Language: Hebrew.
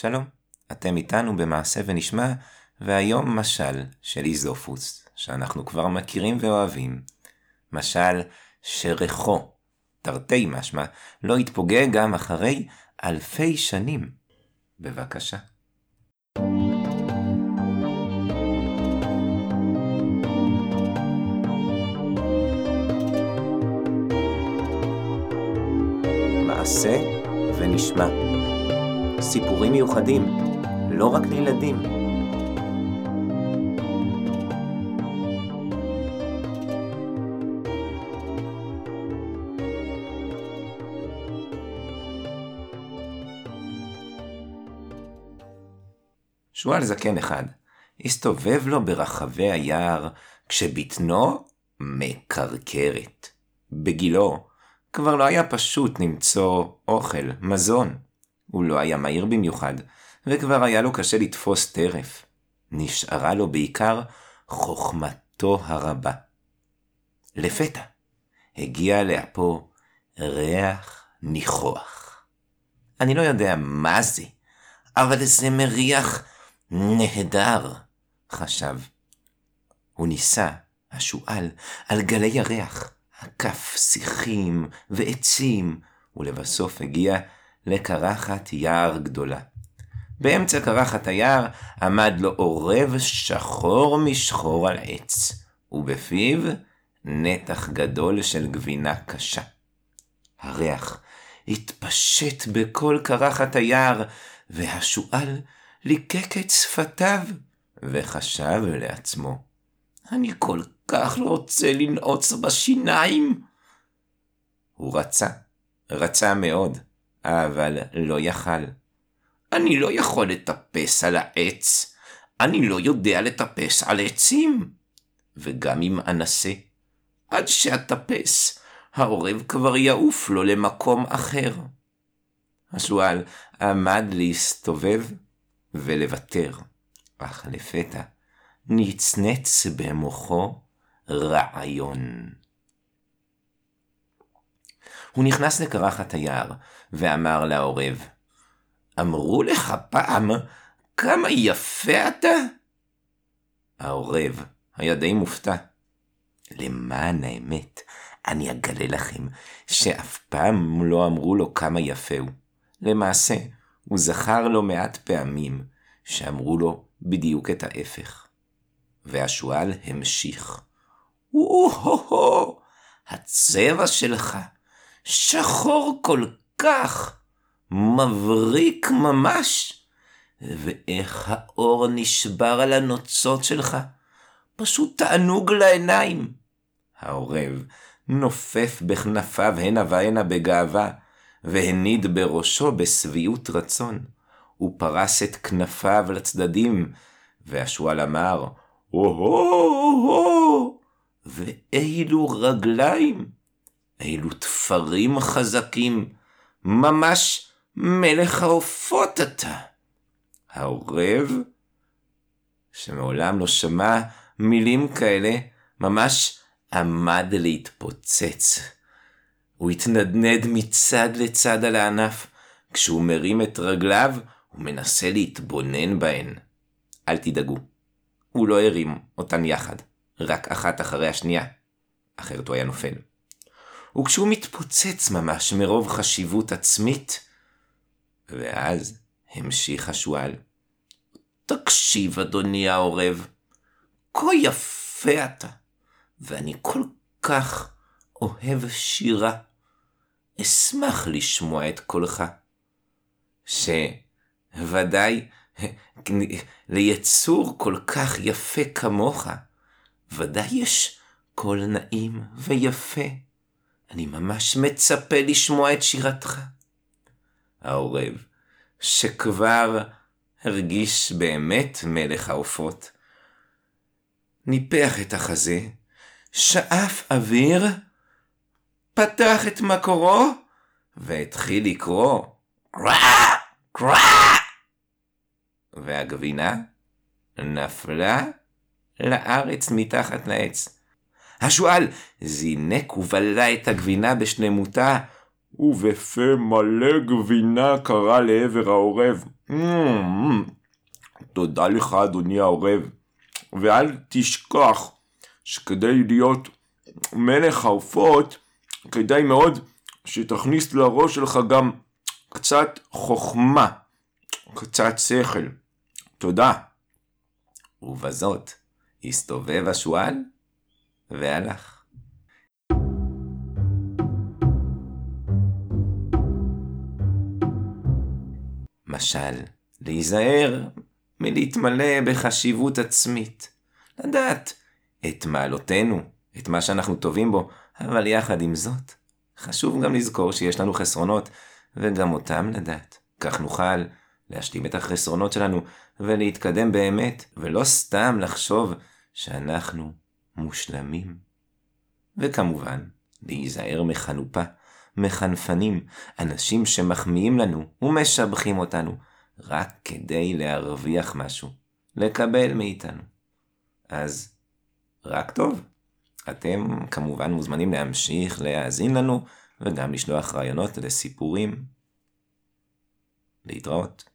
שלום, אתם איתנו במעשה ונשמע, והיום משל של איזופוס, שאנחנו כבר מכירים ואוהבים. משל שריחו, תרתי משמע, לא יתפוגג גם אחרי אלפי שנים. בבקשה. מעשה ונשמע. סיפורים מיוחדים, לא רק לילדים. שועל זקן אחד הסתובב לו ברחבי היער כשבטנו מקרקרת. בגילו כבר לא היה פשוט למצוא אוכל, מזון. הוא לא היה מהיר במיוחד, וכבר היה לו קשה לתפוס טרף. נשארה לו בעיקר חוכמתו הרבה. לפתע הגיע לאפו ריח ניחוח. אני לא יודע מה זה, אבל זה מריח נהדר, חשב. הוא ניסה, השועל, על גלי ירח, עקף שיחים ועצים, ולבסוף הגיע לקרחת יער גדולה. באמצע קרחת היער עמד לו עורב שחור משחור על עץ, ובפיו נתח גדול של גבינה קשה. הריח התפשט בכל קרחת היער, והשועל ליקק את שפתיו, וחשב לעצמו, אני כל כך לא רוצה לנעוץ בשיניים. הוא רצה, רצה מאוד, אבל לא יכל. אני לא יכול לטפס על העץ, אני לא יודע לטפס על עצים. וגם אם אנסה, עד שאטפס, העורב כבר יעוף לו למקום אחר. השועל עמד להסתובב ולוותר, אך לפתע נצנץ במוחו רעיון. הוא נכנס לקרחת היער, ואמר לעורב, אמרו לך פעם כמה יפה אתה? העורב היה די מופתע. למען האמת, אני אגלה לכם שאף פעם לא אמרו לו כמה יפה הוא. למעשה, הוא זכר לו מעט פעמים שאמרו לו בדיוק את ההפך. והשועל המשיך. או-הו-הו, הצבע שלך שחור כל כך, מבריק ממש, ואיך האור נשבר על הנוצות שלך, פשוט תענוג לעיניים. העורב נופף בכנפיו הנה והנה בגאווה, והניד בראשו בשביעות רצון. הוא פרס את כנפיו לצדדים, והשועל אמר, או-הו-הו, ואילו רגליים, אילו תפרים חזקים, ממש מלך העופות אתה. העורב, שמעולם לא שמע מילים כאלה, ממש עמד להתפוצץ. הוא התנדנד מצד לצד על הענף, כשהוא מרים את רגליו, הוא מנסה להתבונן בהן. אל תדאגו, הוא לא הרים אותן יחד, רק אחת אחרי השנייה, אחרת הוא היה נופל. וכשהוא מתפוצץ ממש מרוב חשיבות עצמית, ואז המשיך השועל. תקשיב, אדוני העורב, כה יפה אתה, ואני כל כך אוהב שירה. אשמח לשמוע את קולך. שוודאי ליצור כל כך יפה כמוך, ודאי יש קול נעים ויפה. אני ממש מצפה לשמוע את שירתך. העורב, שכבר הרגיש באמת מלך העופות, ניפח את החזה, שאף אוויר, פתח את מקורו, והתחיל לקרוא קרא, קרא, והגבינה נפלה לארץ מתחת לעץ. השועל זינק ובלע את הגבינה בשלמותה, ובפה מלא גבינה קרה לעבר העורב. תודה לך, אדוני העורב. ואל תשכח שכדי להיות מלך העופות, כדאי מאוד שתכניס לראש שלך גם קצת חוכמה, קצת שכל. תודה. ובזאת הסתובב השועל והלך. משל, להיזהר מלהתמלא בחשיבות עצמית. לדעת את מעלותינו, את מה שאנחנו טובים בו, אבל יחד עם זאת, חשוב גם לזכור שיש לנו חסרונות, וגם אותם לדעת. כך נוכל להשלים את החסרונות שלנו ולהתקדם באמת, ולא סתם לחשוב שאנחנו מושלמים. וכמובן, להיזהר מחנופה, מחנפנים, אנשים שמחמיאים לנו ומשבחים אותנו, רק כדי להרוויח משהו, לקבל מאיתנו. אז רק טוב. אתם כמובן מוזמנים להמשיך להאזין לנו וגם לשלוח רעיונות לסיפורים. להתראות.